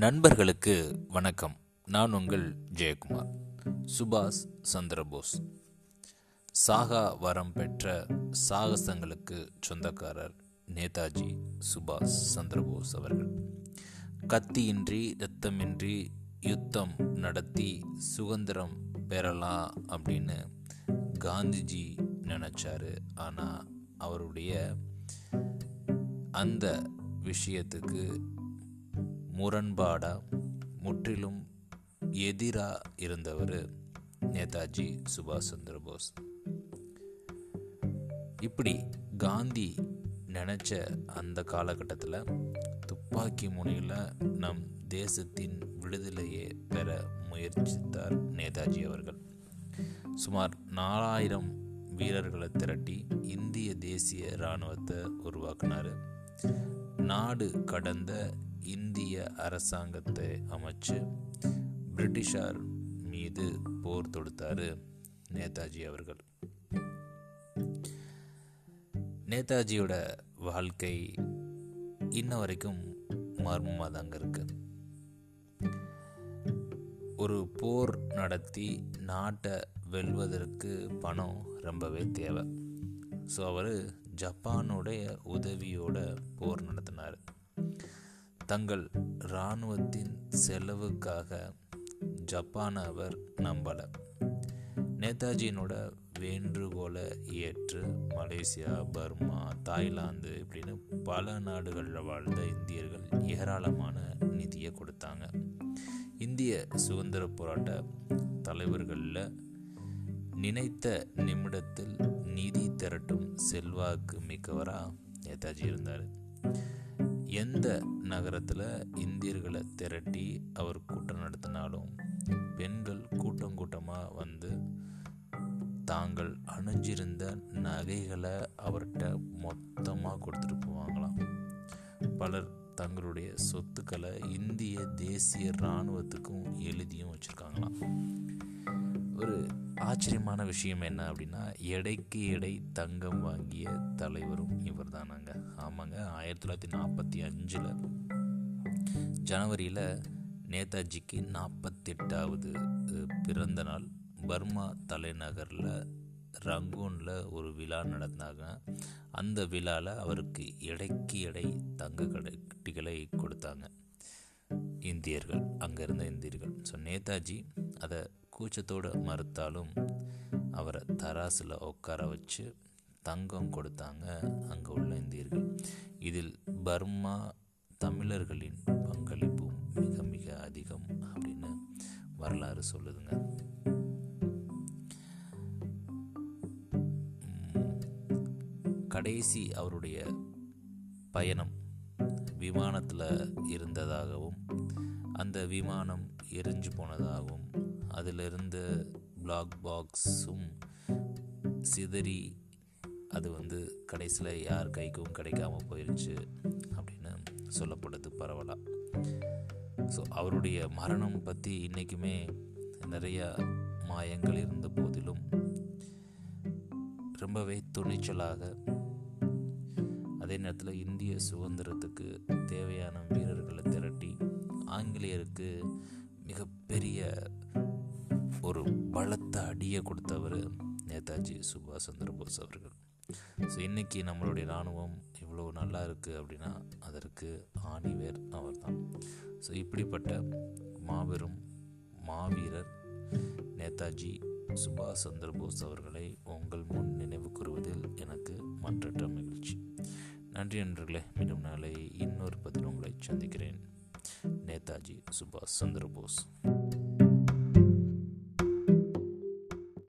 நண்பர்களுக்கு வணக்கம். நான் உங்கள் ஜெயக்குமார். சுபாஷ் சந்திரபோஸ் சாகா வரம் பெற்ற சாகசங்களுக்கு சொந்தக்காரர் நேதாஜி சுபாஷ் சந்திரபோஸ் அவர்கள். கத்தியின்றி இரத்தமின்றி யுத்தம் நடத்தி சுதந்திரம் பெறலாம் அப்படின்னு காந்திஜி நினச்சாரு. ஆனால் அவருடைய அந்த விஷயத்துக்கு முரண்பாடாக முற்றிலும் எதிராக இருந்தவர் நேதாஜி சுபாஷ் சந்திர போஸ். இப்படி காந்தி நினச்ச அந்த காலகட்டத்தில் துப்பாக்கி முனையில் நம் தேசத்தின் விடுதலையை பெற முயற்சித்தார் நேதாஜி அவர்கள். சுமார் நாலாயிரம் வீரர்களை திரட்டி இந்திய தேசிய இராணுவத்தை உருவாக்கினார். நாடு கடந்த இந்திய அரசாங்கத்தை அமைச்சு பிரிட்டிஷார் மீது போர் தொடுத்தார் நேதாஜி அவர்கள். நேதாஜியோட வாழ்க்கை இன்ன வரைக்கும் மர்மமாக தாங்க இருக்கு. ஒரு போர் நடத்தி நாட்டை வெல்வதற்கு பணம் ரொம்பவே தேவை. ஸோ அவர் ஜப்பானுடைய உதவியோட போர் நடத்தினார். தங்கள் இராணுவத்தின் செலவுக்காக ஜப்பானை அவர் நம்பலை. நேதாஜியினோட வேண்டுகோளை ஏற்று மலேசியா பர்மா தாய்லாந்து இப்படின்னு பல நாடுகளில் வாழ்ந்த இந்தியர்கள் ஏராளமான நிதியை கொடுத்தாங்க. இந்திய சுதந்திர போராட்ட தலைவர்களில் நினைத்த நிமிடத்தில் நிதி திரட்டும் செல்வாக்கு மிக்கவராக நேதாஜி இருந்தார். எந்த நகரத்தில் இந்தியர்களை திரட்டி அவர் கூட்டம் நடத்தினாலும் பெண்கள் கூட்டம் கூட்டமாக வந்து தாங்கள் அணிஞ்சிருந்த நகைகளை அவர்கிட்ட மொத்தமாக கொடுத்துட்டு போவாங்களாம். பலர் தங்களுடைய சொத்துக்களை இந்திய தேசிய இராணுவத்துக்கும் எழுதியும் வச்சுருக்காங்களாம். ஒரு ஆச்சரியமான விஷயம் என்ன அப்படின்னா எடைக்கு எடை தங்கம் வாங்கிய தலைவரும் இவர் தானாங்க ஆமாங்க ஆயிரத்தி தொள்ளாயிரத்தி நாற்பத்தி அஞ்சில் ஜனவரியில் நேதாஜிக்கு நாற்பத்தெட்டாவது பிறந்த நாள். பர்மா தலைநகரில் ரங்கூனில் ஒரு விழா நடந்தாங்க. அந்த விழாவில் அவருக்கு எடைக்கு எடை தங்க கட்டிகளை கொடுத்தாங்க. இந்தியர்கள் அங்கே இருந்த இந்தியர்கள். ஸோ நேதாஜி அதை கூச்சத்தோடு மறுத்தாலும் அவரை தராசில் உட்கார வச்சு தங்கம் கொடுத்தாங்க அங்கே உள்ள இந்தியர்கள். இதில் பர்மா தமிழர்களின் பங்களிப்பும் மிக மிக அதிகம் அப்படின்னு வரலாறு சொல்லுதுங்க. கடைசி அவருடைய பயணம் விமானத்தில் இருந்ததாகவும் அந்த விமானம் எரிஞ்சு போனதாகவும் அதிலிருந்த பிளாக் பாக்ஸும் சிதறி அது வந்து கடைசியில் யார் கைக்கும் கிடைக்காம போயிடுச்சு அப்படின்னு சொல்லப்படுது பரவலாக ஸோ அவருடைய மரணம் பற்றி இன்றைக்குமே நிறையா மாயங்கள் இருந்த போதிலும் ரொம்பவே துணிச்சலாக அதே நேரத்தில் இந்திய சுதந்திரத்துக்கு தேவையான வீரர்களை திரட்டி ஆங்கிலேயருக்கு மிகப்பெரிய ஒரு பலத்த அடியை கொடுத்தவர் நேதாஜி சுபாஷ் சந்திரபோஸ் அவர்கள். ஸோ இன்றைக்கி நம்மளுடைய இராணுவம் இவ்வளோ நல்லா இருக்குது அப்படின்னா அதற்கு ஆணிவேர் அவர் தான் ஸோ இப்படிப்பட்ட மாபெரும் மாவீரர் நேதாஜி சுபாஷ் சந்திரபோஸ் அவர்களை உங்கள் முன் நன்றி நண்பர்களே. மீண்டும் நாளை இன்னொரு பதில் உங்களை சந்திக்கிறேன். நேதாஜி சுபாஷ் சந்திர போஸ்